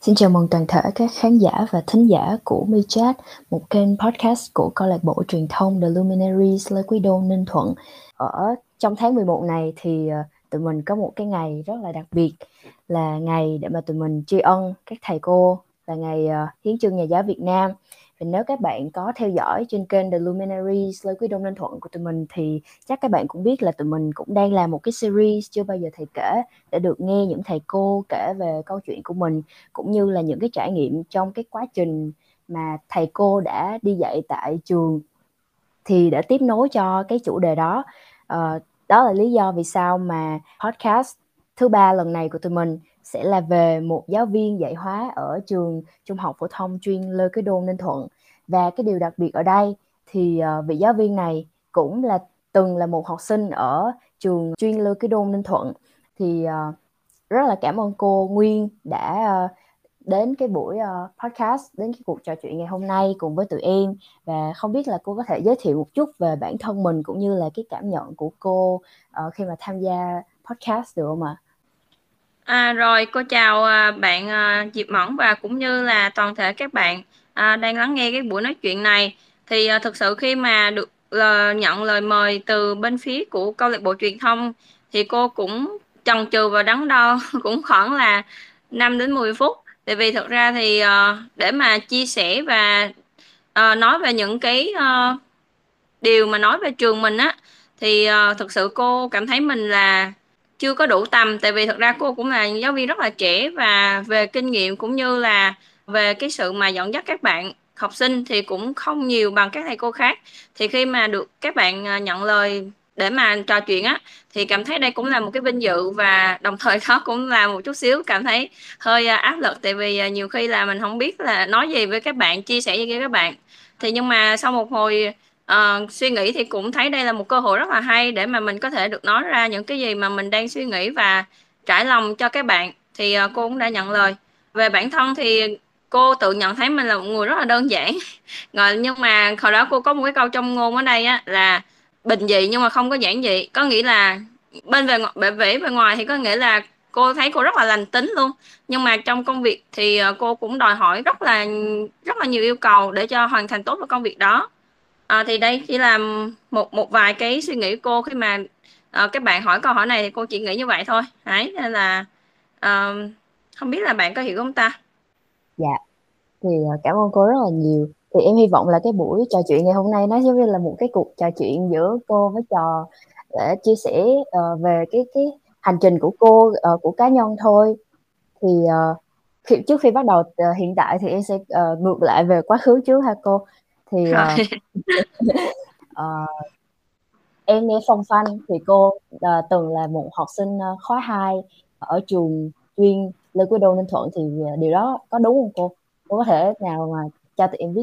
Xin chào mừng toàn thể các khán giả và thính giả của MiChat, một kênh podcast của câu lạc bộ truyền thông The Luminaries Lê Quý Đôn Ninh Thuận. Ở trong tháng 11 này thì ờ, tụi mình có một cái ngày rất là đặc biệt là ngày để mà tụi mình tri ân các thầy cô là ngày ờ, hiến chương nhà giáo Việt Nam và nếu các bạn có theo dõi trên kênh The Luminaries Lê Quý Đông Ninh Thuận của tụi mình thì chắc các bạn cũng biết là tụi mình cũng đang làm một cái series chưa bao giờ thầy kể để được nghe những thầy cô kể về câu chuyện của mình cũng như là những cái trải nghiệm trong cái quá trình mà thầy cô đã đi dạy tại trường thì để tiếp nối cho cái chủ đề đó. Uh, đó là lý do vì sao mà podcast thứ ba lần này của tụi mình sẽ là về một giáo viên dạy hóa ở trường trung học phổ thông chuyên Lê Cái Đôn Ninh Thuận và cái điều đặc biệt ở đây thì uh, vị giáo viên này cũng là từng là một học sinh ở trường chuyên Lê Cái Đôn Ninh Thuận. Thì uh, rất là cảm ơn cô Nguyên đã uh, đến cái buổi uh, podcast đến cái cuộc trò chuyện ngày hôm nay cùng với tụi em. Và không biết là cô có thể giới thiệu một chút về bản thân mình cũng như là cái cảm nhận của cô uh, khi mà tham gia podcast được không ạ? À, rồi cô chào bạn Diệp Mẫn và cũng như là toàn thể các bạn à, đang lắng nghe cái buổi nói chuyện này. Thì à, thực sự khi mà được à, nhận lời mời từ bên phía của câu lạc bộ truyền thông thì cô cũng chần chừ và đắn đo cũng khoảng là 5 đến 10 phút. Tại vì thực ra thì à, để mà chia sẻ và à, nói về những cái à, điều mà nói về trường mình á thì uh, thực sự cô cảm thấy mình là chưa có đủ tầm. Tại vì thực ra cô cũng là giáo viên rất là trẻ và về kinh nghiệm cũng như là về cái sự mà dẫn dắt các bạn học sinh thì cũng không nhiều bằng các thầy cô khác. Thì khi mà được các bạn à, nhận lời để mà trò chuyện á thì cảm thấy đây cũng là một cái vinh dự và đồng thời đó cũng là một chút xíu cảm thấy hơi à, áp lực. Tại vì à, nhiều khi là mình không biết là nói gì với các bạn chia sẻ với các bạn. Thì nhưng mà sau một hồi uh, suy nghĩ thì cũng thấy đây là một cơ hội rất là hay để mà mình có thể được nói ra những cái gì mà mình đang suy nghĩ và trải lòng cho các bạn. Thì uh, cô cũng đã nhận lời. Về bản thân thì cô tự nhận thấy mình là một người rất là đơn giản. Rồi nhưng mà hồi đó cô có một cái câu trong ngôn ở đây á là bình dị nhưng mà không có giản dị. Có nghĩa là bên về bề vẽ bên ngoài thì có nghĩa là cô thấy cô rất là lành tính luôn. Nhưng mà trong công việc thì ờ, cô cũng đòi hỏi rất là rất là nhiều yêu cầu để cho hoàn thành tốt được công việc đó. À, thì đây chỉ là một một vài cái suy nghĩ của cô khi mà à, các bạn hỏi câu hỏi này thì cô chỉ nghĩ như vậy thôi. Đấy nên là à, không biết là bạn có hiểu không ta? Dạ. Thì cảm ơn cô rất là nhiều. Thì em hy vọng là cái buổi trò chuyện ngày hôm nay nó giống như là một cái cuộc trò chuyện giữa cô với trò để chia sẻ uh, về cái cái hành trình của cô uh, của cá nhân thôi. Thì uh, khi, trước khi bắt đầu uh, hiện tại thì em sẽ uh, ngược lại về quá khứ trước ha cô. Thì uh, uh, em nghe phong phanh thì cô uh, từng là một học sinh uh, khóa 2 ở trường chuyên Lê Quý Đô Ninh Thuận thì à, điều đó có đúng không cô? Cô có thể nào mà cho tụi em biết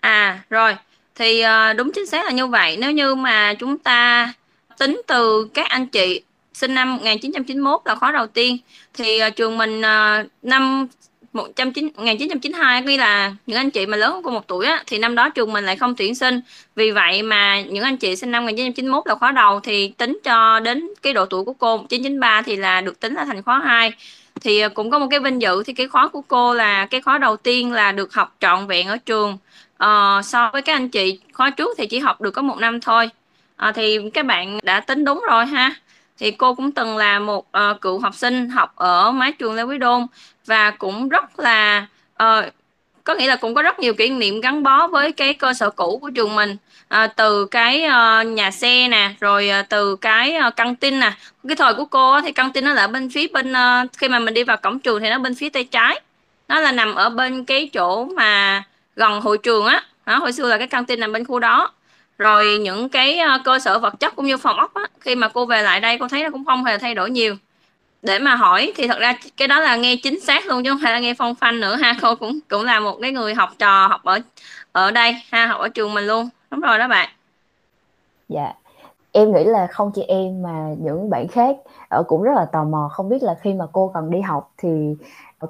À, rồi, thì, à, đúng chính xác là như vậy. Nếu như mà chúng ta tính từ các anh chị sinh năm 1991 là khóa đầu tiên, thì, à, trường mình, năm 1992 nghĩa là những anh chị mà lớn hơn cô một tuổi á, thì năm đó trường mình lại không tuyển sinh. Vì vậy mà những anh chị sinh năm 1991 là khóa đầu thì tính cho đến cái độ tuổi của cô 1993 thì là được tính là thành khóa 2. Thì, à, cũng có một cái vinh dự thì cái khóa của cô là cái khóa đầu tiên là được học trọn vẹn ở trường. à, so với các anh chị khóa trước thì chỉ học được có một năm thôi. À, thì các bạn đã tính đúng rồi ha. Thì cô cũng từng là một uh, cựu học sinh học ở mái trường Lê Quý Đôn và cũng rất là uh, có nghĩa là cũng có rất nhiều kỷ niệm gắn bó với cái cơ sở cũ của trường mình. À, từ cái uh, nhà xe nè rồi uh, từ cái uh, căng tin nè. Cái thời của cô thì căng tin nó là bên phía bên uh, khi mà mình đi vào cổng trường thì nó bên phía tay trái. Nó là nằm ở bên cái chỗ mà gần hội trường á. Đó, hồi xưa là cái căng tin nằm bên khu đó rồi những cái ờ, cơ sở vật chất cũng như phòng ốc á, khi mà cô về lại đây cô thấy nó cũng không hề thay đổi nhiều. Để mà hỏi thì thật ra cái đó là nghe chính xác luôn chứ không phải là nghe phong phanh nữa ha. Cô cũng cũng là một cái người học trò, học ở ở đây ha, học ở trường mình luôn. Đúng rồi đó bạn. Dạ. Em nghĩ là không chỉ em mà những bạn khác ở cũng rất là tò mò. Không biết là khi mà cô còn đi học thì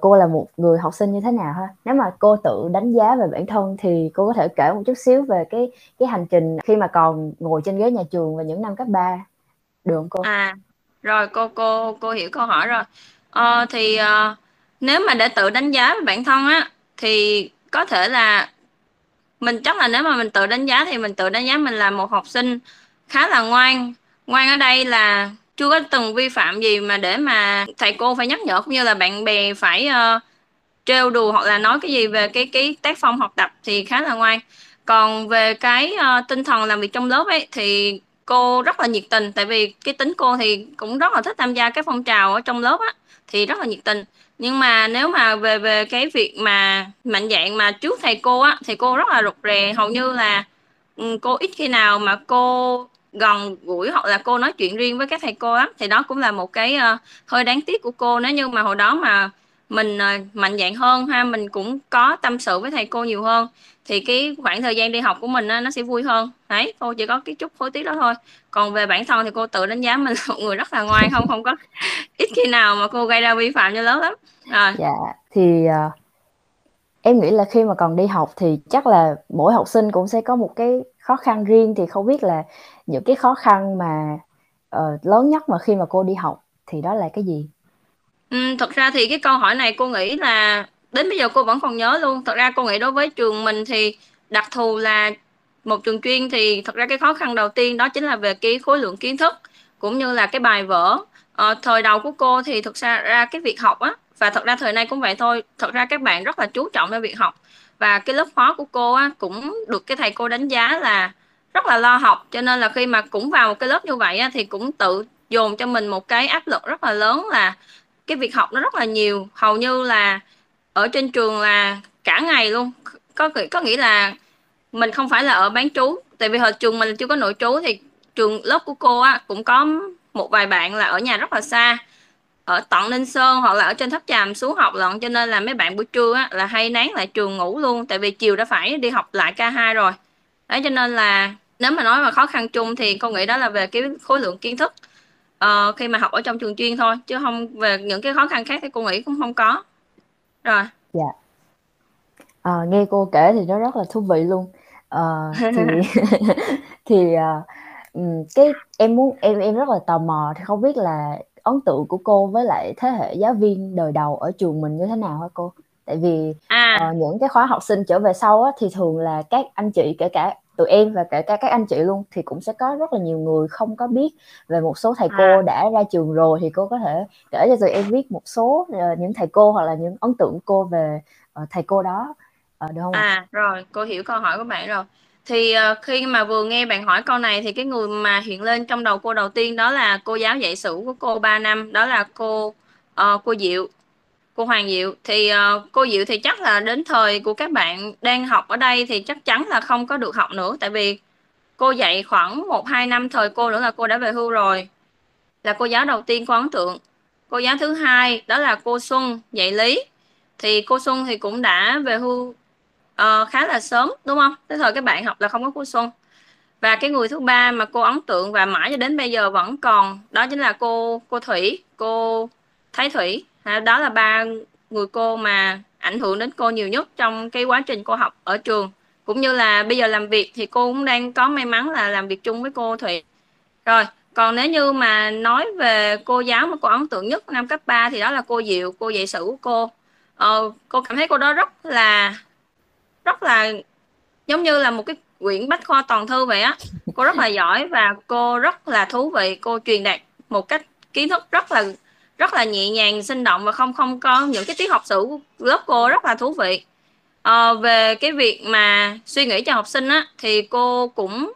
cô là một người học sinh như thế nào ha? Nếu mà cô tự đánh giá về bản thân thì cô có thể kể một chút xíu về cái cái hành trình khi mà còn ngồi trên ghế nhà trường và những năm cấp 3 được không cô? À rồi cô cô cô hiểu câu hỏi rồi. Ờ, thì uh, nếu mà để tự đánh giá về bản thân á thì có thể là mình chắc là nếu mà mình tự đánh giá thì mình tự đánh giá mình là một học sinh khá là ngoan. Ngoan ở đây là chưa có từng vi phạm gì mà để mà thầy cô phải nhắc nhở cũng như là bạn bè phải uh, trêu đùa hoặc là nói cái gì về cái cái tác phong học tập thì khá là ngoan. Còn về cái uh, tinh thần làm việc trong lớp ấy thì cô rất là nhiệt tình tại vì cái tính cô thì cũng rất là thích tham gia các phong trào ở trong lớp á thì rất là nhiệt tình. Nhưng mà nếu mà về về cái việc mà mạnh dạng mà trước thầy cô á thì cô rất là rụt rè hầu như là ừ, cô ít khi nào mà cô gần gũi hoặc là cô nói chuyện riêng với các thầy cô lắm thì đó cũng là một cái uh, hơi đáng tiếc của cô. Nếu như mà hồi đó mà mình uh, mạnh dạng hơn ha mình cũng có tâm sự với thầy cô nhiều hơn thì cái khoảng thời gian đi học của mình á, nó sẽ vui hơn. Đấy cô chỉ có cái chút hối tiếc đó thôi. Còn về bản thân thì cô tự đánh giá mình là một người rất là ngoan không không có ít khi nào mà cô gây ra vi phạm cho lớp lắm. Rồi. Dạ thì uh, em nghĩ là khi mà còn đi học thì chắc là mỗi học sinh cũng sẽ có một cái khó khăn riêng thì không biết là những cái khó khăn mà uh, lớn nhất mà khi mà cô đi học thì đó là cái gì? Ừ, thật ra thì cái câu hỏi này cô nghĩ là đến bây giờ cô vẫn còn nhớ luôn. Thật ra cô nghĩ đối với trường mình thì đặc thù là một trường chuyên thì thật ra cái khó khăn đầu tiên đó chính là về cái khối lượng kiến thức cũng như là cái bài vở. Ờ, thời đầu của cô thì thực ra ra cái việc học á và thật ra thời nay cũng vậy thôi. Thật ra các bạn rất là chú trọng về việc học và cái lớp phó của cô á, cũng được cái thầy cô đánh giá là rất là lo học. Cho nên là khi mà cũng vào một cái lớp như vậy á, thì cũng tự dồn cho mình một cái áp lực rất là lớn là cái việc học nó rất là nhiều. Hầu như là ở trên trường là cả ngày luôn. Có có nghĩa là mình không phải là ở bán trú. Tại vì hồi trường mình chưa có nội trú thì trường lớp của cô á cũng có một vài bạn là ở nhà rất là xa ở tận Ninh Sơn hoặc là ở trên tháp Tràm xuống học lận cho nên là mấy bạn buổi trưa á, là hay nán lại trường ngủ luôn tại vì chiều đã phải đi học lại K2 rồi. Đấy cho nên là nếu mà nói mà khó khăn chung thì con nghĩ đó là về cái khối lượng kiến thức uh, khi mà học ở trong trường chuyên thôi chứ không về những cái khó khăn khác thì cô nghĩ cũng không có. Rồi. Dạ. À, nghe cô kể thì nó rất là thú vị luôn. À, thì thì uh, cái em muốn em em rất là tò mò thì không biết là ấn tượng của cô với lại thế hệ giáo viên đời đầu ở trường mình như thế nào hả cô tại vì à. uh, những cái khóa học sinh trở về sau á, thì thường là các anh chị kể cả tụi em và kể cả các anh chị luôn thì cũng sẽ có rất là nhiều người không có biết về một số thầy cô à. đã ra trường rồi thì cô có thể kể cho tụi em biết một số uh, những thầy cô hoặc là những ấn tượng cô về uh, thầy cô đó uh, được không? À rồi, cô hiểu câu hỏi của bạn rồi. Thì uh, khi mà vừa nghe bạn hỏi câu này thì cái người mà hiện lên trong đầu cô đầu tiên đó là cô giáo dạy sử của cô 3 năm, đó là cô uh, cô Diệu cô Hoàng Diệu. Thì uh, cô Diệu thì chắc là đến thời của các bạn đang học ở đây thì chắc chắn là không có được học nữa tại vì cô dạy khoảng một hai năm thời cô nữa là cô đã về hưu rồi. Là cô giáo đầu tiên có ấn tượng. Cô giáo thứ hai đó là cô Xuân dạy lý. Thì cô Xuân thì cũng đã về hưu uh, khá là sớm đúng không? Tới thời các bạn học là không có cô Xuân. Và cái người thứ ba mà cô ấn tượng và mãi cho đến bây giờ vẫn còn đó chính là cô cô Thủy cô Thái Thủy. Đó là ba người cô mà ảnh hưởng đến cô nhiều nhất trong cái quá trình cô học ở trường. Cũng như là bây giờ làm việc thì cô cũng đang có may mắn là làm việc chung với cô Thủy. Rồi còn nếu như mà nói về cô giáo mà cô ấn tượng nhất năm cấp 3 thì đó là cô Diệu cô dạy sử của cô. Ờ, cô cảm thấy cô đó rất là rất là giống như là một cái quyển bách khoa toàn thư vậy á. Cô rất là giỏi và cô rất là thú vị. Cô truyền đạt một cách kiến thức rất là rất là nhẹ nhàng sinh động và không không có những cái tiết học sử của lớp cô rất là thú vị. À, về cái việc mà suy nghĩ cho học sinh á thì cô cũng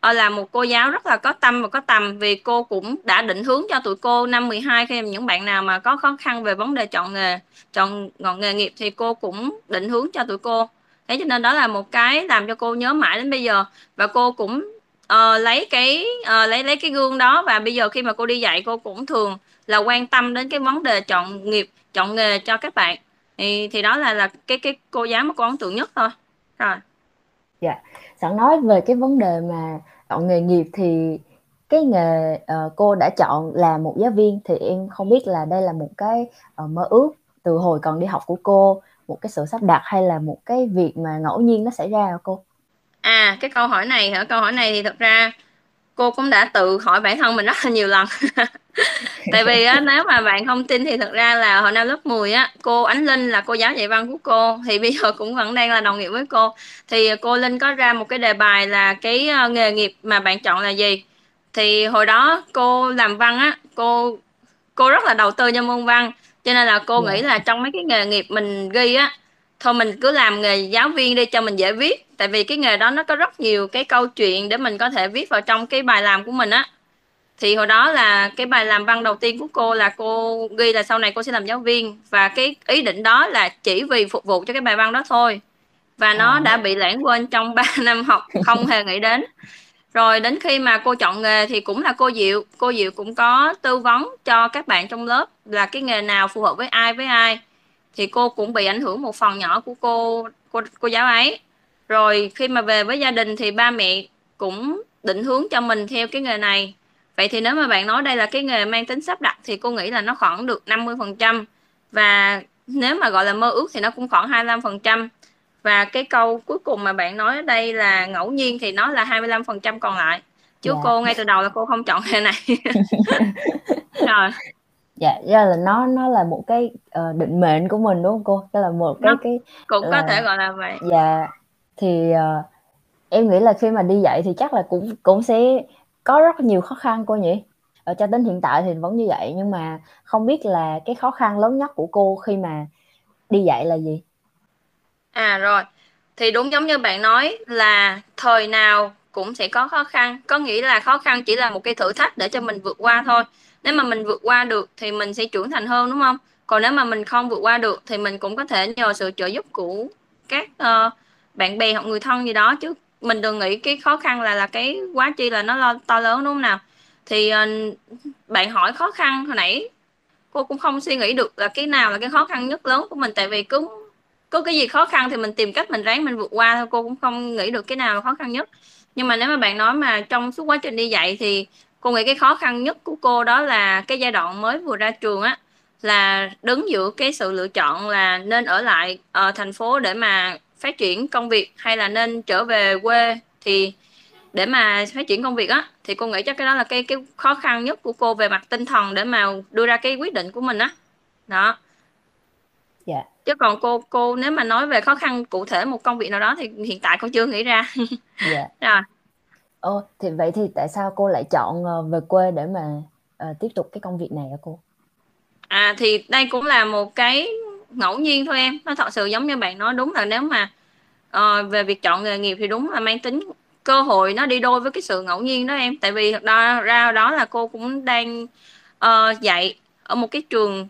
ờ, là một cô giáo rất là có tâm và có tầm vì cô cũng đã định hướng cho tụi cô năm 12 khi những bạn nào mà có khó khăn về vấn đề chọn nghề chọn ngọn nghề nghiệp thì cô cũng định hướng cho tụi cô thế cho nên đó là một cái làm cho cô nhớ mãi đến bây giờ. Và cô cũng uh, lấy cái uh, lấy lấy cái gương đó. Và bây giờ khi mà cô đi dạy cô cũng thường là quan tâm đến cái vấn đề chọn nghiệp chọn nghề cho các bạn. Thì thì đó là là cái cái cô giáo mà cô ấn tượng nhất thôi. Rồi. Dạ. Sẵn nói về cái vấn đề mà chọn nghề nghiệp thì cái nghề uh, cô đã chọn là một giáo viên thì em không biết là đây là một cái uh, mơ ước từ hồi còn đi học của cô một cái sự sắp đặt hay là một cái việc mà ngẫu nhiên nó xảy ra hả cô? À cái câu hỏi này hả? Câu hỏi này thì thật ra cô cũng đã tự hỏi bản thân mình rất là nhiều lần. Tại vì á nếu mà bạn không tin thì thật ra là hồi năm lớp 10 á cô Ánh Linh là cô giáo dạy văn của cô thì bây giờ cũng vẫn đang là đồng nghiệp với cô. Thì cô Linh có ra một cái đề bài là cái ờ, nghề nghiệp mà bạn chọn là gì? Thì hồi đó cô làm văn á cô cô rất là đầu tư cho môn văn cho nên là cô Dạ. nghĩ là trong mấy cái nghề nghiệp mình ghi á thôi mình cứ làm nghề giáo viên đi cho mình dễ viết. Tại vì cái nghề đó nó có rất nhiều cái câu chuyện để mình có thể viết vào trong cái bài làm của mình á. Thì hồi đó là cái bài làm văn đầu tiên của cô là cô ghi là sau này cô sẽ làm giáo viên. Và cái ý định đó là chỉ vì phục vụ cho cái bài văn đó thôi. Và nó À. đã bị lãng quên trong 3 năm học không hề nghĩ đến rồi đến khi mà cô chọn nghề thì cũng là cô Diệu. Cô Diệu cũng có tư vấn cho các bạn trong lớp là cái nghề nào phù hợp với ai với ai. Thì cô cũng bị ảnh hưởng một phần nhỏ của cô cô cô giáo ấy. Rồi khi mà về với gia đình thì ba mẹ cũng định hướng cho mình theo cái nghề này. Vậy thì nếu mà bạn nói đây là cái nghề mang tính sắp đặt thì cô nghĩ là nó khoảng được 50% và nếu mà gọi là mơ ước thì nó cũng khoảng 25% và cái câu cuối cùng mà bạn nói ở đây là ngẫu nhiên thì nó là 25% còn lại. Chứ Dạ. cô ngay từ đầu là cô không chọn nghề này. Rồi. Dạ ra là nó nó là một cái uh, định mệnh của mình đúng không cô? Đó là một cái nó cái cũng là... có thể gọi là vậy. Dạ. Thì uh, em nghĩ là khi mà đi dạy thì chắc là cũng cũng sẽ có rất nhiều khó khăn cô nhỉ? Ở cho đến hiện tại thì vẫn như vậy nhưng mà không biết là cái khó khăn lớn nhất của cô khi mà đi dạy là gì à rồi. Thì đúng giống như bạn nói là thời nào cũng sẽ có khó khăn. Có nghĩa là khó khăn chỉ là một cái thử thách để cho mình vượt qua thôi. Nếu mà mình vượt qua được thì mình sẽ trưởng thành hơn đúng không? Còn nếu mà mình không vượt qua được thì mình cũng có thể nhờ sự trợ giúp của các uh, bạn bè hoặc người thân gì đó. Chứ mình đừng nghĩ cái khó khăn là là cái quá chi là nó lo to lớn đúng không nào? Thì uh, bạn hỏi khó khăn hồi nãy cô cũng không suy nghĩ được là cái nào là cái khó khăn nhất lớn của mình. Tại vì cứ có cái gì khó khăn thì mình tìm cách mình ráng mình vượt qua thôi. Cô cũng không nghĩ được cái nào là khó khăn nhất. Nhưng mà nếu mà bạn nói mà trong suốt quá trình đi dạy thì cô nghĩ cái khó khăn nhất của cô đó là cái giai đoạn mới vừa ra trường á, là đứng giữa cái sự lựa chọn là nên ở lại ở thành phố để mà phát triển công việc hay là nên trở về quê thì để mà phát triển công việc á. Thì cô nghĩ chắc cái đó là cái cái khó khăn nhất của cô về mặt tinh thần để mà đưa ra cái quyết định của mình á. Đó. Dạ chứ còn cô cô nếu mà nói về khó khăn cụ thể một công việc nào đó thì hiện tại cô chưa nghĩ ra dạ rồi Ồ, thì vậy thì tại sao cô lại chọn uh, về quê để mà uh, tiếp tục cái công việc này hả cô? À thì đây cũng là một cái ngẫu nhiên thôi em. Nó thật sự giống như bạn nói đúng là nếu mà uh, về việc chọn nghề nghiệp thì đúng là mang tính cơ hội nó đi đôi với cái sự ngẫu nhiên đó em. Tại vì thật ra ra đó là cô cũng đang uh, dạy ở một cái trường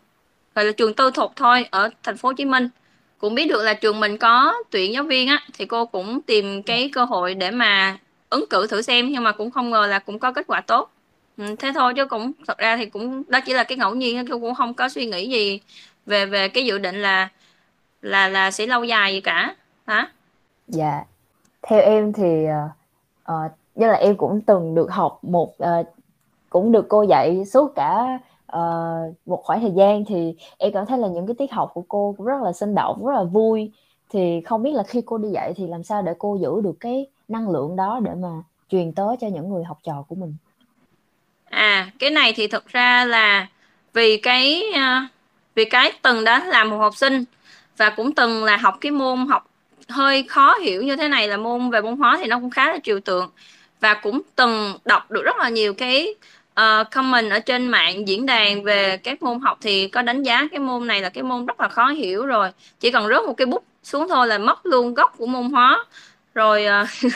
gọi là trường tư thục thôi ở thành phố Hồ Chí Minh. Cũng biết được là trường mình có tuyển giáo viên á thì cô cũng tìm cái cơ hội để mà ứng cử thử xem nhưng mà cũng không ngờ là cũng có kết quả tốt. Ừ, thế thôi chứ cũng thật ra thì cũng đó chỉ là cái ngẫu nhiên tôi cũng không có suy nghĩ gì về về cái dự định là là là sẽ lâu dài gì cả hả? Dạ. Theo em thì uh, như là em cũng từng được học một uh, cũng được cô dạy suốt cả uh, một khoảng thời gian thì em cảm thấy là những cái tiết học của cô cũng rất là sinh động rất là vui. Thì không biết là khi cô đi dạy thì làm sao để cô giữ được cái năng lượng đó để mà truyền tới cho những người học trò của mình? À cái này thì thực ra là vì cái uh, vì cái từng đã làm một học sinh và cũng từng là học cái môn học hơi khó hiểu như thế này là môn về môn hóa thì nó cũng khá là trừu tượng. Và cũng từng đọc được rất là nhiều cái uh, comment ở trên mạng diễn đàn về các môn học thì có đánh giá cái môn này là cái môn rất là khó hiểu rồi. Chỉ cần rớt một cái bút xuống thôi là mất luôn gốc của môn hóa. Rồi uh,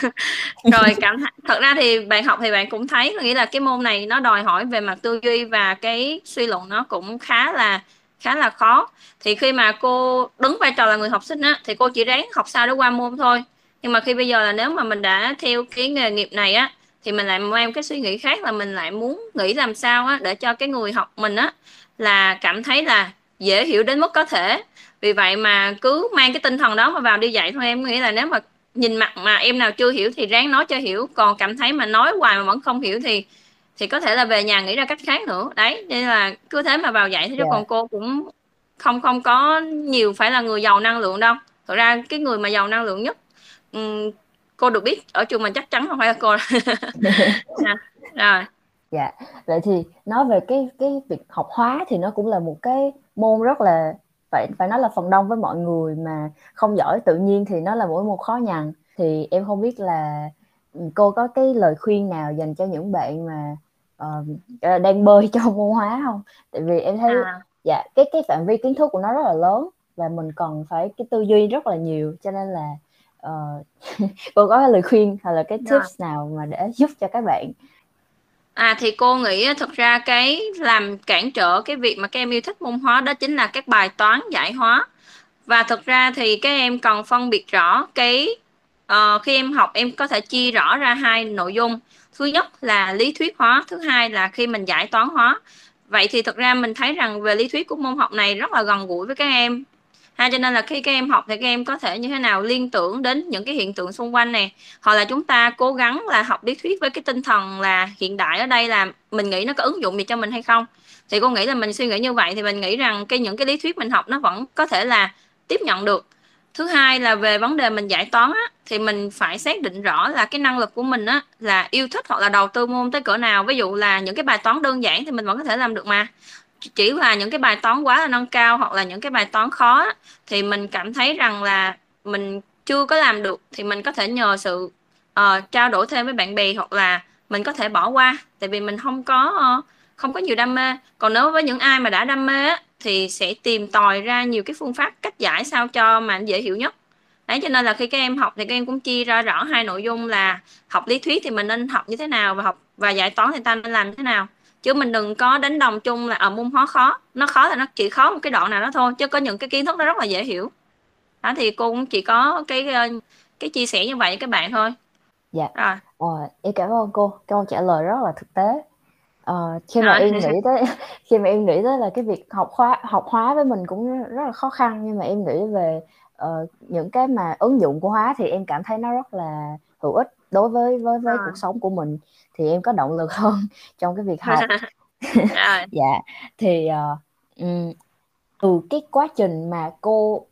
rồi cảm th- thật ra thì bạn học thì bạn cũng thấy nghĩa là cái môn này nó đòi hỏi về mặt tư duy và cái suy luận nó cũng khá là khá là khó. Thì khi mà cô đứng vai trò là người học sinh á thì cô chỉ ráng học sao để qua môn thôi. Nhưng mà khi bây giờ là nếu mà mình đã theo cái nghề nghiệp này á thì mình lại mang cái suy nghĩ khác là mình lại muốn nghĩ làm sao á để cho cái người học mình á là cảm thấy là dễ hiểu đến mức có thể. Vì vậy mà cứ mang cái tinh thần đó mà vào đi dạy thôi em. Nghĩ là nếu mà nhìn mặt mà em nào chưa hiểu thì ráng nói cho hiểu. Còn cảm thấy mà nói hoài mà vẫn không hiểu thì thì có thể là về nhà nghĩ ra cách khác nữa. Đấy nên là cứ thế mà vào dạy thế chứ Dạ. còn cô cũng không không có nhiều phải là người giàu năng lượng đâu. Thực ra cái người mà giàu năng lượng nhất cô được biết ở trường mình chắc chắn không phải là cô Dạ. rồi dạ vậy thì nói về cái cái việc học hóa thì nó cũng là một cái môn rất là phải phải nói là phần đông với mọi người mà không giỏi tự nhiên thì nó là mỗi môn khó nhằn thì em không biết là ừ, cô có cái lời khuyên nào dành cho những bạn mà uh, đang bơi trong môn hóa không tại vì em thấy à. dạ cái cái phạm vi kiến thức của nó rất là lớn và mình còn phải cái tư duy rất là nhiều cho nên là uh, cô có lời khuyên hay là cái dạ. tips à. nào mà để giúp cho các bạn À thì cô nghĩ thực ra cái làm cản trở cái việc mà các em yêu thích môn hóa đó chính là các bài toán giải hóa. Và thực ra thì các em cần phân biệt rõ cái uh, khi em học em có thể chia rõ ra hai nội dung. Thứ nhất là lý thuyết hóa, thứ hai là khi mình giải toán hóa. Vậy thì thực ra mình thấy rằng về lý thuyết của môn học này rất là gần gũi với các em ha cho nên là khi các em học thì các em có thể như thế nào liên tưởng đến những cái hiện tượng xung quanh này hoặc là chúng ta cố gắng là học lý thuyết với cái tinh thần là hiện đại ở đây là mình nghĩ nó có ứng dụng gì cho mình hay không. Thì cô nghĩ là mình suy nghĩ như vậy thì mình nghĩ rằng cái những cái lý thuyết mình học nó vẫn có thể là tiếp nhận được. Thứ hai là về vấn đề mình giải toán á, thì mình phải xác định rõ là cái năng lực của mình á, là yêu thích hoặc là đầu tư môn tới cỡ nào. Ví dụ là những cái bài toán đơn giản thì mình vẫn có thể làm được mà chỉ là những cái bài toán quá là nâng cao hoặc là những cái bài toán khó thì mình cảm thấy rằng là mình chưa có làm được thì mình có thể nhờ sự uh, trao đổi thêm với bạn bè hoặc là mình có thể bỏ qua. Tại vì mình không có uh, không có nhiều đam mê. Còn nếu với những ai mà đã đam mê á, thì sẽ tìm tòi ra nhiều cái phương pháp cách giải sao cho mà dễ hiểu nhất. Đấy cho nên là khi các em học thì các em cũng chia ra rõ hai nội dung là học lý thuyết thì mình nên học như thế nào và học và giải toán thì ta nên làm như thế nào chứ mình đừng có đánh đồng chung là ở môn hóa khó. Nó khó là nó chỉ khó một cái đoạn nào đó thôi chứ có những cái kiến thức nó rất là dễ hiểu. Đó thì cô cũng chỉ có cái ờ, cái chia sẻ như vậy với các bạn thôi. Dạ. Rồi. Ờ, em cảm ơn cô. Câu trả lời rất là thực tế. Ờ, khi mà à. em nghĩ tới khi mà em nghĩ tới là cái việc học hóa học hóa với mình cũng rất là khó khăn nhưng mà em nghĩ về uh, những cái mà ứng dụng của hóa thì em cảm thấy nó rất là hữu ích đối với với với à. cuộc sống của mình thì em có động lực hơn trong cái việc học. Dạ thì uh, từ cái quá trình mà cô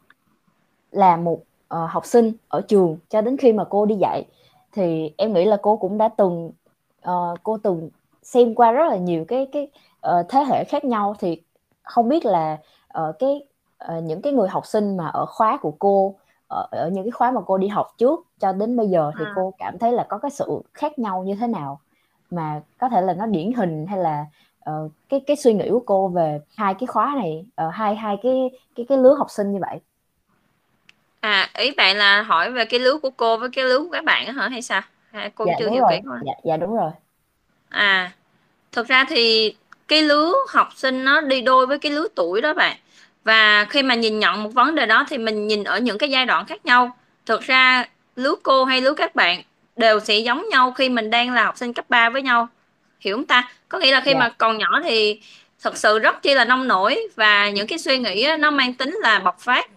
là một uh, học sinh ở trường cho đến khi mà cô đi dạy thì em nghĩ là cô cũng đã từng uh, cô từng xem qua rất là nhiều cái cái uh, thế hệ khác nhau. Thì không biết là uh, cái uh, những cái người học sinh mà ở khóa của cô ở, ở những cái khóa mà cô đi học trước cho đến bây giờ thì à. cô cảm thấy là có cái sự khác nhau như thế nào? Mà có thể là nó điển hình hay là uh, cái cái suy nghĩ của cô về hai cái khóa này uh, hai hai cái cái cái lứa học sinh như vậy? À ý bạn là hỏi về cái lứa của cô với cái lứa của các bạn hả hay sao? À, cô dạ, chưa hiểu kỹ dạ, dạ đúng rồi. À thực ra thì cái lứa học sinh nó đi đôi với cái lứa tuổi đó bạn và khi mà nhìn nhận một vấn đề đó thì mình nhìn ở những cái giai đoạn khác nhau. Thực ra lứa cô hay lứa các bạn đều sẽ giống nhau khi mình đang là học sinh cấp 3 với nhau. Hiểu không ta? Có nghĩa là khi yeah. Dạ. mà còn nhỏ thì thật sự rất chi là nông nổi và những cái suy nghĩ nó mang tính là bộc phát.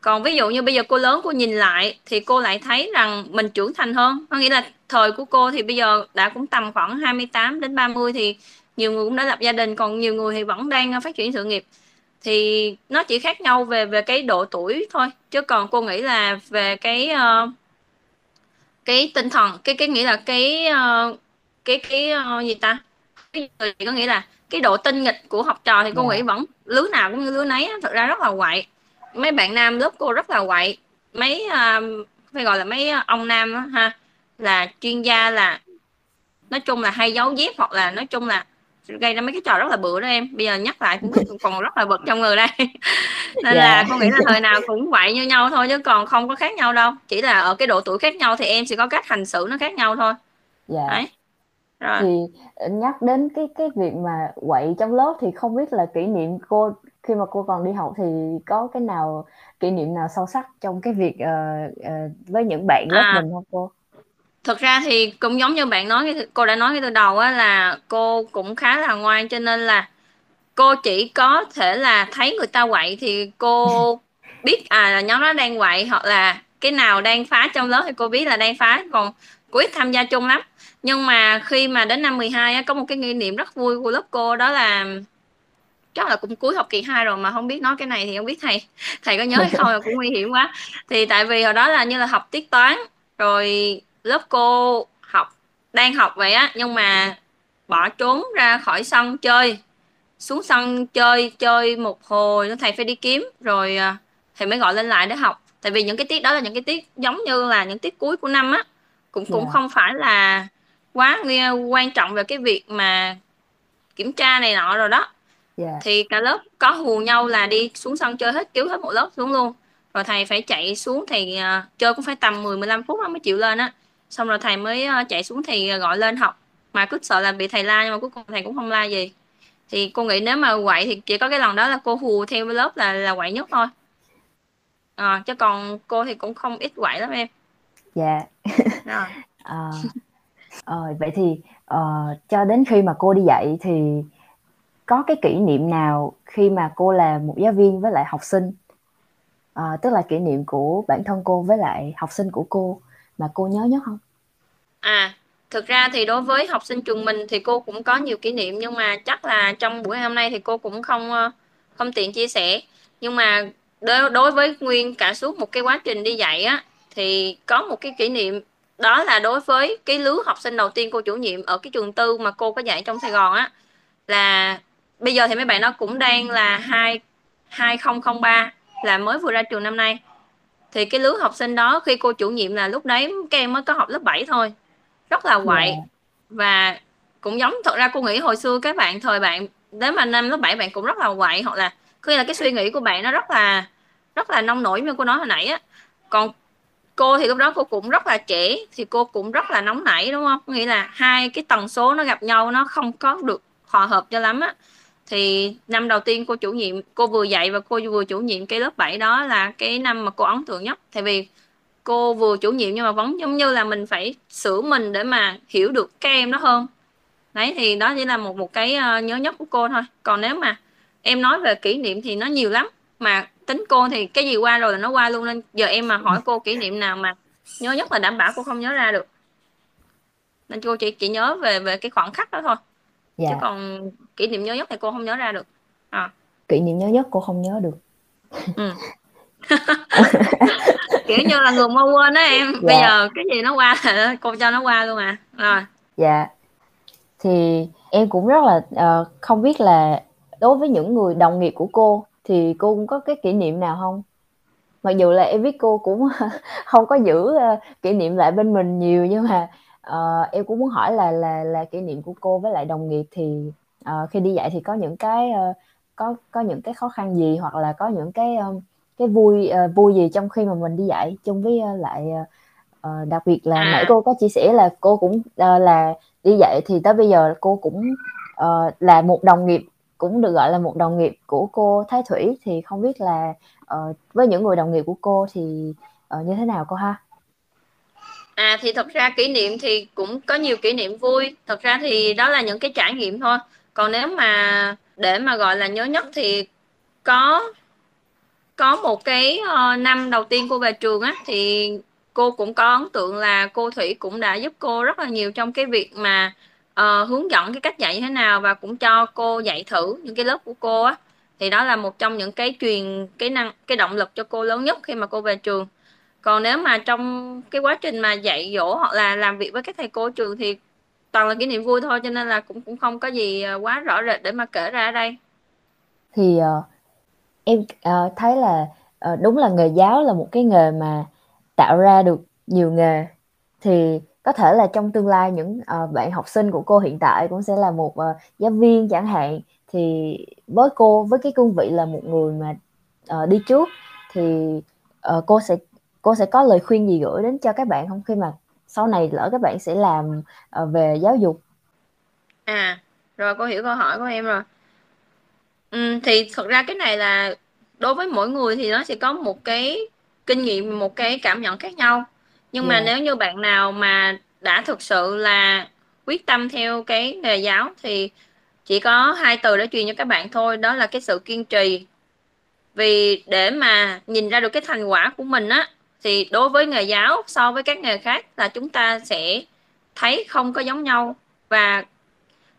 Còn ví dụ như bây giờ cô lớn cô nhìn lại thì cô lại thấy rằng mình trưởng thành hơn. Có nghĩa là thời của cô thì bây giờ đã cũng tầm khoảng 28 đến 30 thì nhiều người cũng đã lập gia đình còn nhiều người thì vẫn đang phát triển sự nghiệp thì nó chỉ khác nhau về về cái độ tuổi thôi chứ còn cô nghĩ là về cái uh, cái tinh thần cái cái nghĩa là cái uh, cái cái uh, gì ta cái có nghĩa là cái độ tinh nghịch của học trò thì cô yeah. Dạ. nghĩ vẫn lứa nào cũng như lứa nấy thật ra rất là quậy mấy bạn nam lớp cô rất là quậy mấy uh, phải gọi là mấy ông nam đó, ha là chuyên gia là nói chung là hay giấu dép hoặc là nói chung là gây ra mấy cái trò rất là bự đó em bây giờ nhắc lại cũng còn rất là bực trong người đây nên yeah. là dạ. con nghĩ là thời nào cũng vậy như nhau thôi chứ còn không có khác nhau đâu chỉ là ở cái độ tuổi khác nhau thì em sẽ có cách hành xử nó khác nhau thôi dạ Đấy. Rồi. thì nhắc đến cái cái việc mà quậy trong lớp thì không biết là kỷ niệm cô khi mà cô còn đi học thì có cái nào kỷ niệm nào sâu sắc trong cái việc uh, uh, với những bạn lớp à, mình không cô thực ra thì cũng giống như bạn nói cô đã nói ngay từ đầu á là cô cũng khá là ngoan cho nên là cô chỉ có thể là thấy người ta quậy thì cô biết à nhóm đó đang quậy hoặc là cái nào đang phá trong lớp thì cô biết là đang phá còn cô ít tham gia chung lắm. Nhưng mà khi mà đến năm 12 á, có một cái kỷ niệm rất vui của lớp cô đó là chắc là cũng cuối học kỳ 2 rồi mà không biết nói cái này thì không biết thầy thầy có nhớ hay không là cũng nguy hiểm quá. Thì tại vì hồi đó là như là học tiết toán rồi lớp cô học đang học vậy á nhưng mà bỏ trốn ra khỏi sân chơi. Xuống sân chơi chơi một hồi thầy phải đi kiếm rồi à, thầy mới gọi lên lại để học. Tại vì những cái tiết đó là những cái tiết giống như là những tiết cuối của năm á cũng cũng Dạ. không phải là quá quan trọng về cái việc mà kiểm tra này nọ rồi đó. Dạ. thì cả lớp có hù nhau là đi xuống sân chơi hết cứu hết một lớp xuống luôn. Rồi thầy phải chạy xuống thì uh, chơi cũng phải tầm 10 15 phút mới chịu lên á xong rồi thầy mới uh, chạy xuống thì gọi lên học. Mà cứ sợ là bị thầy la nhưng mà cuối cùng thầy cũng không la gì. Thì cô nghĩ nếu mà quậy thì chỉ có cái lần đó là cô hù theo lớp là là quậy nhất thôi. À, chứ còn cô thì cũng không ít quậy lắm em. Dạ. Rồi. À, à, vậy thì uh, cho đến khi mà cô đi dạy thì có cái kỷ niệm nào khi mà cô là một giáo viên với lại học sinh? À, tức là kỷ niệm của bản thân cô với lại học sinh của cô mà cô nhớ nhất không? À thực ra thì đối với học sinh trường mình thì cô cũng có nhiều kỷ niệm, nhưng mà chắc là trong buổi hôm nay thì cô cũng không ờ, không tiện chia sẻ. Nhưng mà đối đối với nguyên cả suốt một cái quá trình đi dạy á, thì có một cái kỷ niệm, đó là đối với cái lứa học sinh đầu tiên cô chủ nhiệm ở cái trường tư mà cô có dạy trong Sài Gòn á, là bây giờ thì mấy bạn nó cũng đang là hai 2003 là mới vừa ra trường năm nay thì cái lứa học sinh đó khi cô chủ nhiệm là lúc đấy các em mới có học lớp 7 thôi. Rất là quậy. Yeah. và cũng giống thật ra cô nghĩ hồi xưa các bạn thời bạn đến mà năm lớp 7 bạn cũng rất là quậy hoặc là khi là cái suy nghĩ của bạn nó rất là rất là nông nổi như cô nói hồi nãy á. Còn cô thì lúc đó cô cũng rất là trẻ thì cô cũng rất là nóng nảy đúng không? Nghĩa là hai cái tần số nó gặp nhau nó không có được hòa hợp cho lắm á thì năm đầu tiên cô chủ nhiệm, cô vừa dạy và cô vừa chủ nhiệm cái lớp 7 đó là cái năm mà cô ấn tượng nhất. Tại vì cô vừa chủ nhiệm nhưng mà vẫn giống như là mình phải sửa mình để mà hiểu được các em đó hơn. Đấy, thì đó chỉ là một một cái ờ, nhớ nhất của cô thôi. Còn nếu mà em nói về kỷ niệm thì nó nhiều lắm. Mà tính cô thì cái gì qua rồi là nó qua luôn nên giờ em mà hỏi cô kỷ niệm nào mà nhớ nhất là đảm bảo cô không nhớ ra được. Nên cô chỉ chỉ nhớ về về cái khoảng khắc đó thôi dạ. chứ còn kỷ niệm nhớ nhất thì cô không nhớ ra được à. kỷ niệm nhớ nhất cô không nhớ được ừ. kiểu như là người mau quên đó em dạ. bây giờ cái gì nó qua là cô cho nó qua luôn à rồi dạ thì em cũng rất là uh, không biết là đối với những người đồng nghiệp của cô thì cô cũng có cái kỷ niệm nào không mặc dù là em biết cô cũng không có giữ uh, kỷ niệm lại bên mình nhiều nhưng mà uh, em cũng muốn hỏi là là là kỷ niệm của cô với lại đồng nghiệp thì uh, khi đi dạy thì có những cái uh, có có những cái khó khăn gì hoặc là có những cái um, cái vui uh, vui gì trong khi mà mình đi dạy chung với uh, lại uh, đặc biệt là à. nãy cô có chia sẻ là cô cũng uh, là đi dạy thì tới bây giờ cô cũng uh, là một đồng nghiệp cũng được gọi là một đồng nghiệp của cô Thái Thủy thì không biết là uh, với những người đồng nghiệp của cô thì uh, như thế nào cô ha? À thì thật ra kỷ niệm thì cũng có nhiều kỷ niệm vui. Thật ra thì đó là những cái trải nghiệm thôi. Còn nếu mà để mà gọi là nhớ nhất thì có có một cái uh, năm đầu tiên cô về trường á thì cô cũng có ấn tượng là cô Thủy cũng đã giúp cô rất là nhiều trong cái việc mà uh, hướng dẫn cái cách dạy như thế nào và cũng cho cô dạy thử những cái lớp của cô á thì đó là một trong những cái truyền cái năng cái động lực cho cô lớn nhất khi mà cô về trường còn nếu mà trong cái quá trình mà dạy dỗ hoặc là làm việc với các thầy cô trường thì toàn là kỷ niệm vui thôi cho nên là cũng cũng không có gì ờ, quá rõ rệt để mà kể ra ở đây. Thì uh, em uh, thấy là uh, đúng là nghề giáo là một cái nghề mà tạo ra được nhiều nghề. Thì có thể là trong tương lai những uh, bạn học sinh của cô hiện tại cũng sẽ là một uh, giáo viên chẳng hạn. Thì với cô với cái cương vị là một người mà uh, đi trước thì uh, cô sẽ cô sẽ có lời khuyên gì gửi đến cho các bạn không? Khi mà sau này lỡ các bạn sẽ làm uh, về giáo dục. À rồi cô hiểu câu hỏi của em rồi. Ừ, thì thật ra cái này là đối với mỗi người thì nó sẽ có một cái kinh nghiệm một cái cảm nhận khác nhau. Nhưng yeah. mà nếu như bạn nào mà đã thực sự là quyết tâm theo cái nghề giáo thì chỉ có hai từ để truyền cho các bạn thôi đó là cái sự kiên trì. Vì để mà nhìn ra được cái thành quả của mình á thì đối với nghề giáo so với các nghề khác là chúng ta sẽ thấy không có giống nhau. Và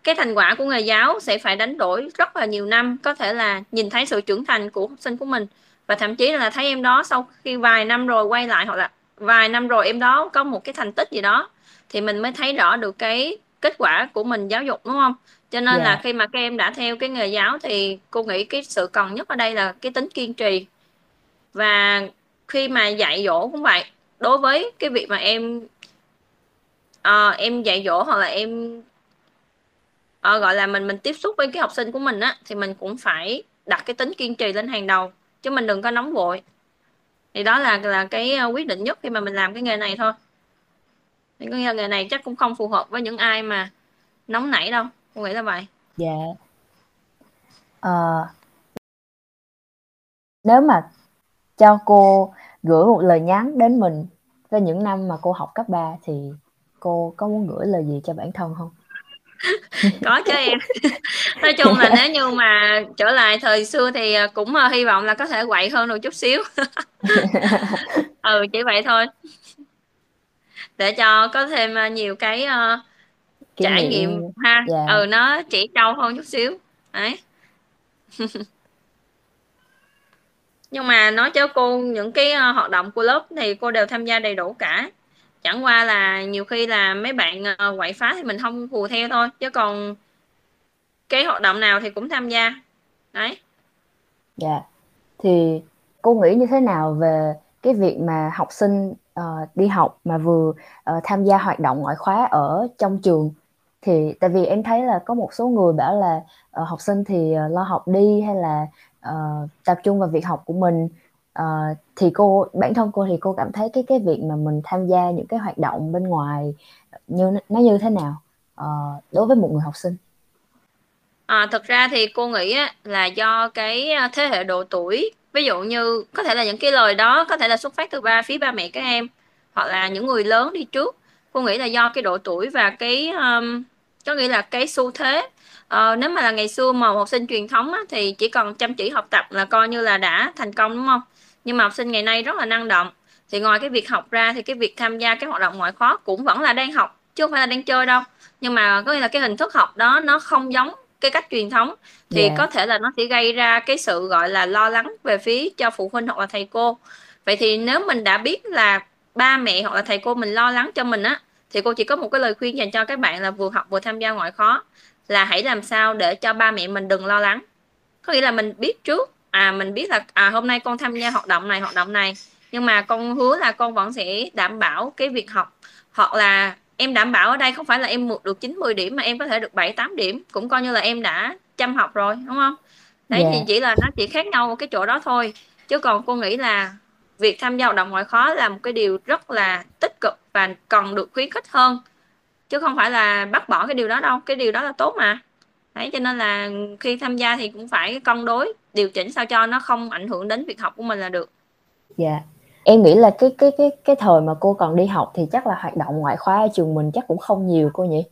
cái thành quả của nghề giáo sẽ phải đánh đổi rất là nhiều năm có thể là nhìn thấy sự trưởng thành của học sinh của mình. Và thậm chí là thấy em đó sau khi vài năm rồi quay lại hoặc là vài năm rồi em đó có một cái thành tích gì đó thì mình mới thấy rõ được cái kết quả của mình giáo dục đúng không? Cho nên là Dạ. khi mà các em đã theo cái nghề giáo thì cô nghĩ cái sự cần nhất ở đây là cái tính kiên trì. Và khi mà dạy dỗ cũng vậy đối với cái việc mà em ờ, em dạy dỗ hoặc là em ờ, gọi là mình mình tiếp xúc với cái học sinh của mình á thì mình cũng phải đặt cái tính kiên trì lên hàng đầu chứ mình đừng có nóng vội. Thì đó là là cái ờ, quyết định nhất khi mà mình làm cái nghề này thôi. Thì cái nghề này chắc cũng không phù hợp với những ai mà nóng nảy đâu cô nghĩ là vậy. Dạ. Ờ, nếu mà cho cô gửi một lời nhắn đến mình về những năm mà cô học cấp 3 thì cô có muốn gửi lời gì cho bản thân không? có chứ em. Nói chung là nếu như mà trở lại thời xưa thì ờ, cũng ờ, hy vọng là có thể quậy hơn một chút xíu. Ừ chỉ vậy thôi. Để cho có thêm ờ, nhiều cái uh, trải nghiệm ha. Dạ. ừ nó chỉ trâu hơn chút xíu. Đấy nhưng mà nói cho cô những cái ờ, hoạt động của lớp thì cô đều tham gia đầy đủ cả. Chẳng qua là nhiều khi là mấy bạn ờ, quậy phá thì mình không hùa theo thôi chứ còn cái hoạt động nào thì cũng tham gia. Đấy. Dạ. Thì cô nghĩ như thế nào về cái việc mà học sinh uh, đi học mà vừa uh, tham gia hoạt động ngoại khóa ở trong trường? Thì tại vì em thấy là có một số người bảo là uh, học sinh thì uh, lo học đi hay là uh, tập trung vào việc học của mình. Uh, thì cô bản thân cô thì cô cảm thấy cái cái việc mà mình tham gia những cái hoạt động bên ngoài như nó như thế nào uh, đối với một người học sinh? À, thực ra thì cô nghĩ á, là do cái thế hệ độ tuổi. Ví dụ như có thể là những cái lời đó có thể là xuất phát từ ba phía ba mẹ các em hoặc là những người lớn đi trước. Cô nghĩ là do cái độ tuổi và cái um, có nghĩa là cái xu thế ờ, nếu mà là ngày xưa mà học sinh truyền thống á, thì chỉ cần chăm chỉ học tập là coi như là đã thành công đúng không? Nhưng mà học sinh ngày nay rất là năng động. Thì ngoài cái việc học ra thì cái việc tham gia các hoạt động ngoại khóa cũng vẫn là đang học chứ không phải là đang chơi đâu. Nhưng mà có nghĩa là cái hình thức học đó nó không giống cái cách truyền thống thì yeah. có thể là nó sẽ gây ra cái sự gọi là lo lắng về phía cho phụ huynh hoặc là thầy cô. Vậy thì nếu mình đã biết là ba mẹ hoặc là thầy cô mình lo lắng cho mình á thì cô chỉ có một cái lời khuyên dành cho các bạn là vừa học vừa tham gia ngoại khóa là hãy làm sao để cho ba mẹ mình đừng lo lắng. Có nghĩa là mình biết trước à mình biết là à hôm nay con tham gia hoạt động này hoạt động này nhưng mà con hứa là con vẫn sẽ đảm bảo cái việc học. Hoặc là em đảm bảo ở đây không phải là em được 9 10 điểm mà em có thể được 7 8 điểm cũng coi như là em đã chăm học rồi đúng không? Đấy yeah. thì chỉ là nó chỉ khác nhau cái chỗ đó thôi. Chứ còn cô nghĩ là việc tham gia hoạt động ngoại khóa là một cái điều rất là tích cực và cần được khuyến khích hơn. Chứ không phải là bắt bỏ cái điều đó đâu cái điều đó là tốt mà. Đấy cho nên là khi tham gia thì cũng phải cân đối điều chỉnh sao cho nó không ảnh hưởng đến việc học của mình là được. Dạ. Yeah em nghĩ là cái cái cái cái thời mà cô còn đi học thì chắc là hoạt động ngoại khóa ở trường mình chắc cũng không nhiều cô nhỉ?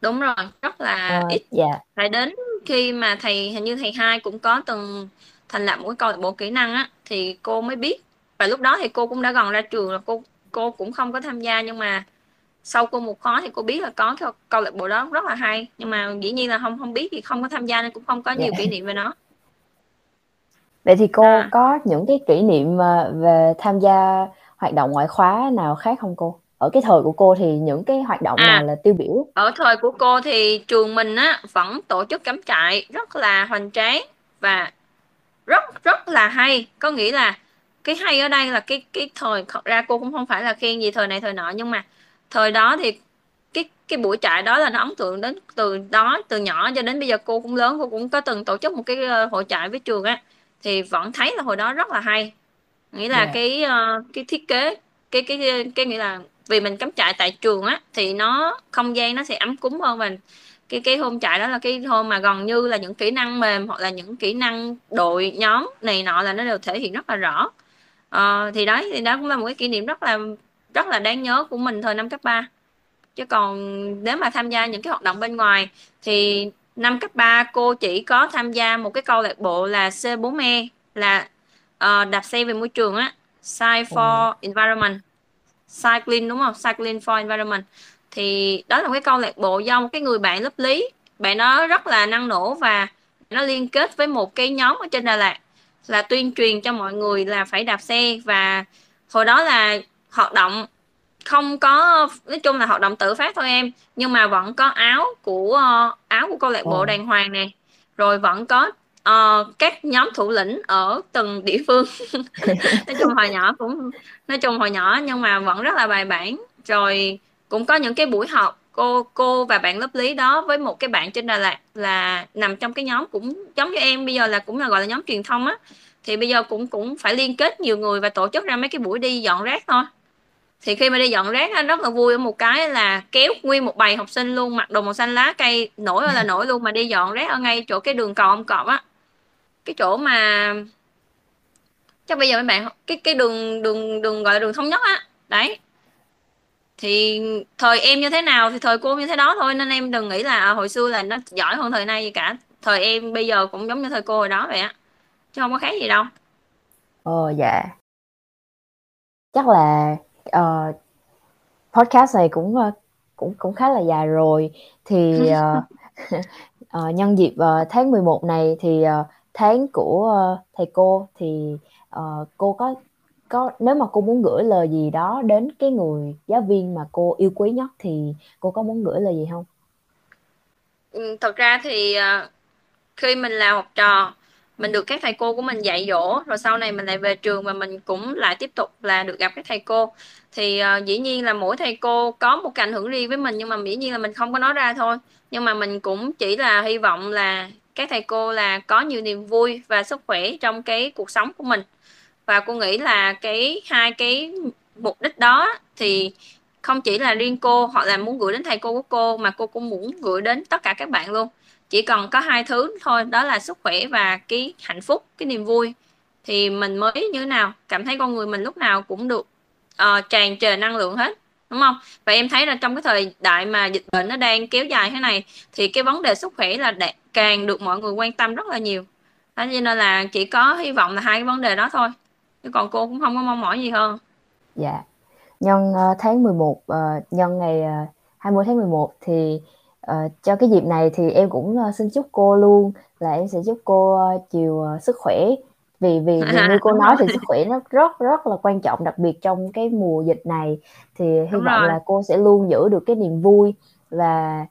Đúng rồi rất là à, ít. dạ. Phải đến khi mà thầy hình như thầy hai cũng có từng thành lập một cái câu lạc bộ kỹ năng á thì cô mới biết. Và lúc đó thì cô cũng đã gần ra trường là cô cô cũng không có tham gia nhưng mà sau cô một khóa thì cô biết là có cái câu lạc bộ đó rất là hay nhưng mà dĩ nhiên là không không biết thì không có tham gia nên cũng không có nhiều. Dạ. kỷ niệm về nó vậy thì cô à. có những cái kỷ niệm về tham gia hoạt động ngoại khóa nào khác không cô ở cái thời của cô thì những cái hoạt động à, nào là tiêu biểu ở thời của cô thì trường mình á vẫn tổ chức cắm trại rất là hoành tráng và rất rất là hay có nghĩa là cái hay ở đây là cái cái thời ra cô cũng không phải là khen gì thời này thời nọ nhưng mà thời đó thì cái cái buổi trại đó là nó ấn tượng đến từ đó từ nhỏ cho đến bây giờ cô cũng lớn cô cũng có từng tổ chức một cái ờ, hội trại với trường á thì vẫn thấy là hồi đó rất là hay nghĩa là yeah. cái uh, cái thiết kế cái cái cái, cái nghĩa là vì mình cắm trại tại trường á thì nó không gian nó sẽ ấm cúng hơn mình cái cái hôm trại đó là cái hôm mà gần như là những kỹ năng mềm hoặc là những kỹ năng đội nhóm này nọ là nó đều thể hiện rất là rõ uh, thì đấy thì đó cũng là một cái kỷ niệm rất là rất là đáng nhớ của mình thời năm cấp 3 chứ còn nếu mà tham gia những cái hoạt động bên ngoài thì năm cấp 3 cô chỉ có tham gia một cái câu lạc bộ là C4E là uh, đạp xe về môi trường á. Cycle for. Environment. Cycling đúng không? Cycling for Environment. Thì đó là một cái câu lạc bộ do một cái người bạn lớp lý. Bạn đó rất là năng nổ và nó liên kết với một cái nhóm ở trên Đà Lạt là tuyên truyền cho mọi người là phải đạp xe. Và hồi đó là hoạt động không có nói chung là hoạt động tự phát thôi em. Nhưng mà vẫn có áo của uh, áo của câu lạc bộ đàng hoàng nè. Rồi vẫn có uh, các nhóm thủ lĩnh ở từng địa phương. Nói chung hồi nhỏ cũng nói chung hồi nhỏ nhưng mà vẫn rất là bài bản. Rồi cũng có những cái buổi họp cô cô và bạn lớp lý đó với một cái bạn trên Đà Lạt là nằm trong cái nhóm cũng giống như em bây giờ là cũng là gọi là nhóm truyền thông á. Thì bây giờ cũng cũng phải liên kết nhiều người và tổ chức ra mấy cái buổi đi dọn rác thôi. Thì khi mà đi dọn rác á, rất là vui ở một cái là kéo nguyên một bầy học sinh luôn mặc đồ màu xanh lá cây nổi là nổi luôn mà đi dọn rác ở ngay chỗ cái đường cầu ông cọp á. Cái chỗ mà chắc bây giờ mấy bạn cái cái đường đường đường gọi là đường thống nhất á. Đấy thì thời em như thế nào thì thời cô như thế đó thôi nên em đừng nghĩ là à, hồi xưa là nó giỏi hơn thời nay gì cả. Thời em bây giờ cũng giống như thời cô hồi đó vậy á chứ không có khác gì đâu. Ồ dạ. Chắc là ờ, podcast này cũng ờ, cũng cũng khá là dài rồi. Thì ờ, ờ, nhân dịp ờ, tháng 11 này thì ờ, tháng của ờ, thầy cô thì ờ, cô có có nếu mà cô muốn gửi lời gì đó đến cái người giáo viên mà cô yêu quý nhất thì cô có muốn gửi lời gì không? Ừ, thật ra thì ờ, khi mình là học trò mình được các thầy cô của mình dạy dỗ rồi sau này mình lại về trường và mình cũng lại tiếp tục là được gặp các thầy cô. Thì uh, dĩ nhiên là mỗi thầy cô có một cái ảnh hưởng riêng với mình nhưng mà dĩ nhiên là mình không có nói ra thôi. Nhưng mà mình cũng chỉ là hy vọng là các thầy cô là có nhiều niềm vui và sức khỏe trong cái cuộc sống của mình và cô nghĩ là cái hai cái mục đích đó thì không chỉ là riêng cô hoặc là muốn gửi đến thầy cô của cô mà cô cũng muốn gửi đến tất cả các bạn luôn. Chỉ cần có hai thứ thôi đó là sức khỏe và cái hạnh phúc cái niềm vui. Thì mình mới như thế nào cảm thấy con người mình lúc nào cũng được uh, tràn trề năng lượng hết đúng không? Và em thấy là trong cái thời đại mà dịch bệnh nó đang kéo dài thế này thì cái vấn đề sức khỏe là càng được mọi người quan tâm rất là nhiều. Đó cho nên là chỉ có hy vọng là hai cái vấn đề đó thôi chứ còn cô cũng không có mong mỏi gì hơn? Dạ. Nhân uh, tháng 11 uh, nhân ngày uh, 20 tháng 11 thì uh, cho cái dịp này thì em cũng uh, xin chúc cô luôn là em sẽ chúc cô uh, chiều uh, sức khỏe. Vì vì, vì như cô nói thì sức khỏe nó rất rất là quan trọng đặc biệt trong cái mùa dịch này. Thì hy vọng là cô sẽ luôn giữ được cái niềm vui và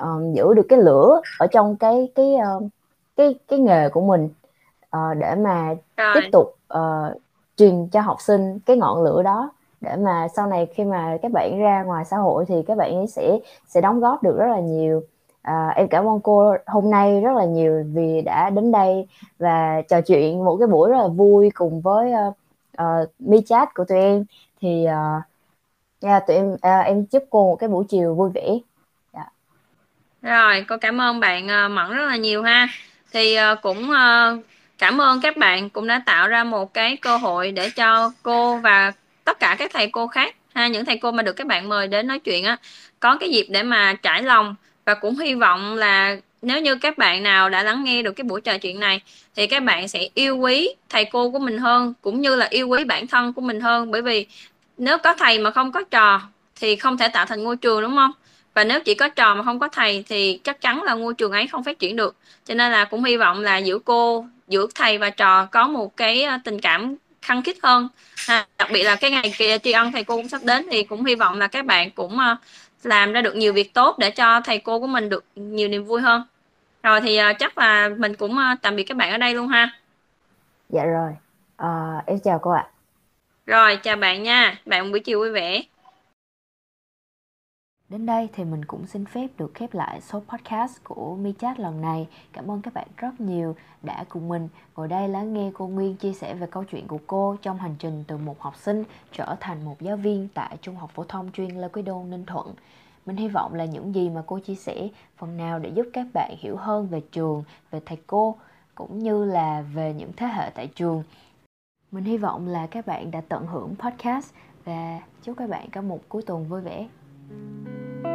um, giữ được cái lửa ở trong cái cái uh, cái cái nghề của mình uh, để mà rồi. tiếp tục uh, truyền cho học sinh cái ngọn lửa đó để mà sau này khi mà các bạn ra ngoài xã hội thì các bạn ấy sẽ sẽ đóng góp được rất là nhiều. À, em cảm ơn cô hôm nay rất là nhiều vì đã đến đây và trò chuyện một cái buổi rất là vui cùng với ờ, ờ, uh, uh, mi chat của tụi em. Thì ờ, uh, yeah, tụi em uh, em chúc cô một cái buổi chiều vui vẻ. Yeah. Rồi cô cảm ơn bạn uh, mẫn rất là nhiều ha. Thì uh, cũng uh, cảm ơn các bạn cũng đã tạo ra một cái cơ hội để cho cô và tất cả các thầy cô khác, ha, những thầy cô mà được các bạn mời đến nói chuyện á, có cái dịp để mà trải lòng. Và cũng hy vọng là nếu như các bạn nào đã lắng nghe được cái buổi trò chuyện này, thì các bạn sẽ yêu quý thầy cô của mình hơn, cũng như là yêu quý bản thân của mình hơn. Bởi vì nếu có thầy mà không có trò, thì không thể tạo thành ngôi trường, đúng không? Và nếu chỉ có trò mà không có thầy thì chắc chắn là ngôi trường ấy không phát triển được. Cho nên là cũng hy vọng là giữa cô giữa thầy và trò có một cái ờ, tình cảm khăng khít hơn. Ha. đặc biệt là cái ngày tri ân thầy cô cũng sắp đến thì cũng hy vọng là các bạn cũng ờ, làm ra được nhiều việc tốt để cho thầy cô của mình được nhiều niềm vui hơn. Rồi thì uh, chắc là mình cũng tạm biệt các bạn ở đây luôn ha. Dạ rồi. Uh, em chào cô ạ. Rồi chào bạn nha. Bạn buổi chiều vui vẻ Đến đây thì mình cũng xin phép được khép lại số podcast của Mi Chat lần này. Cảm ơn các bạn rất nhiều đã cùng mình ngồi đây lắng nghe cô Nguyên chia sẻ về câu chuyện của cô trong hành trình từ một học sinh trở thành một giáo viên tại Trung học phổ thông chuyên Lê Quý Đôn, Ninh Thuận. Mình hy vọng là những gì mà cô chia sẻ phần nào để giúp các bạn hiểu hơn về trường, về thầy cô cũng như là về những thế hệ tại trường. Mình hy vọng là các bạn đã tận hưởng podcast và chúc các bạn có một cuối tuần vui vẻ. Thank you.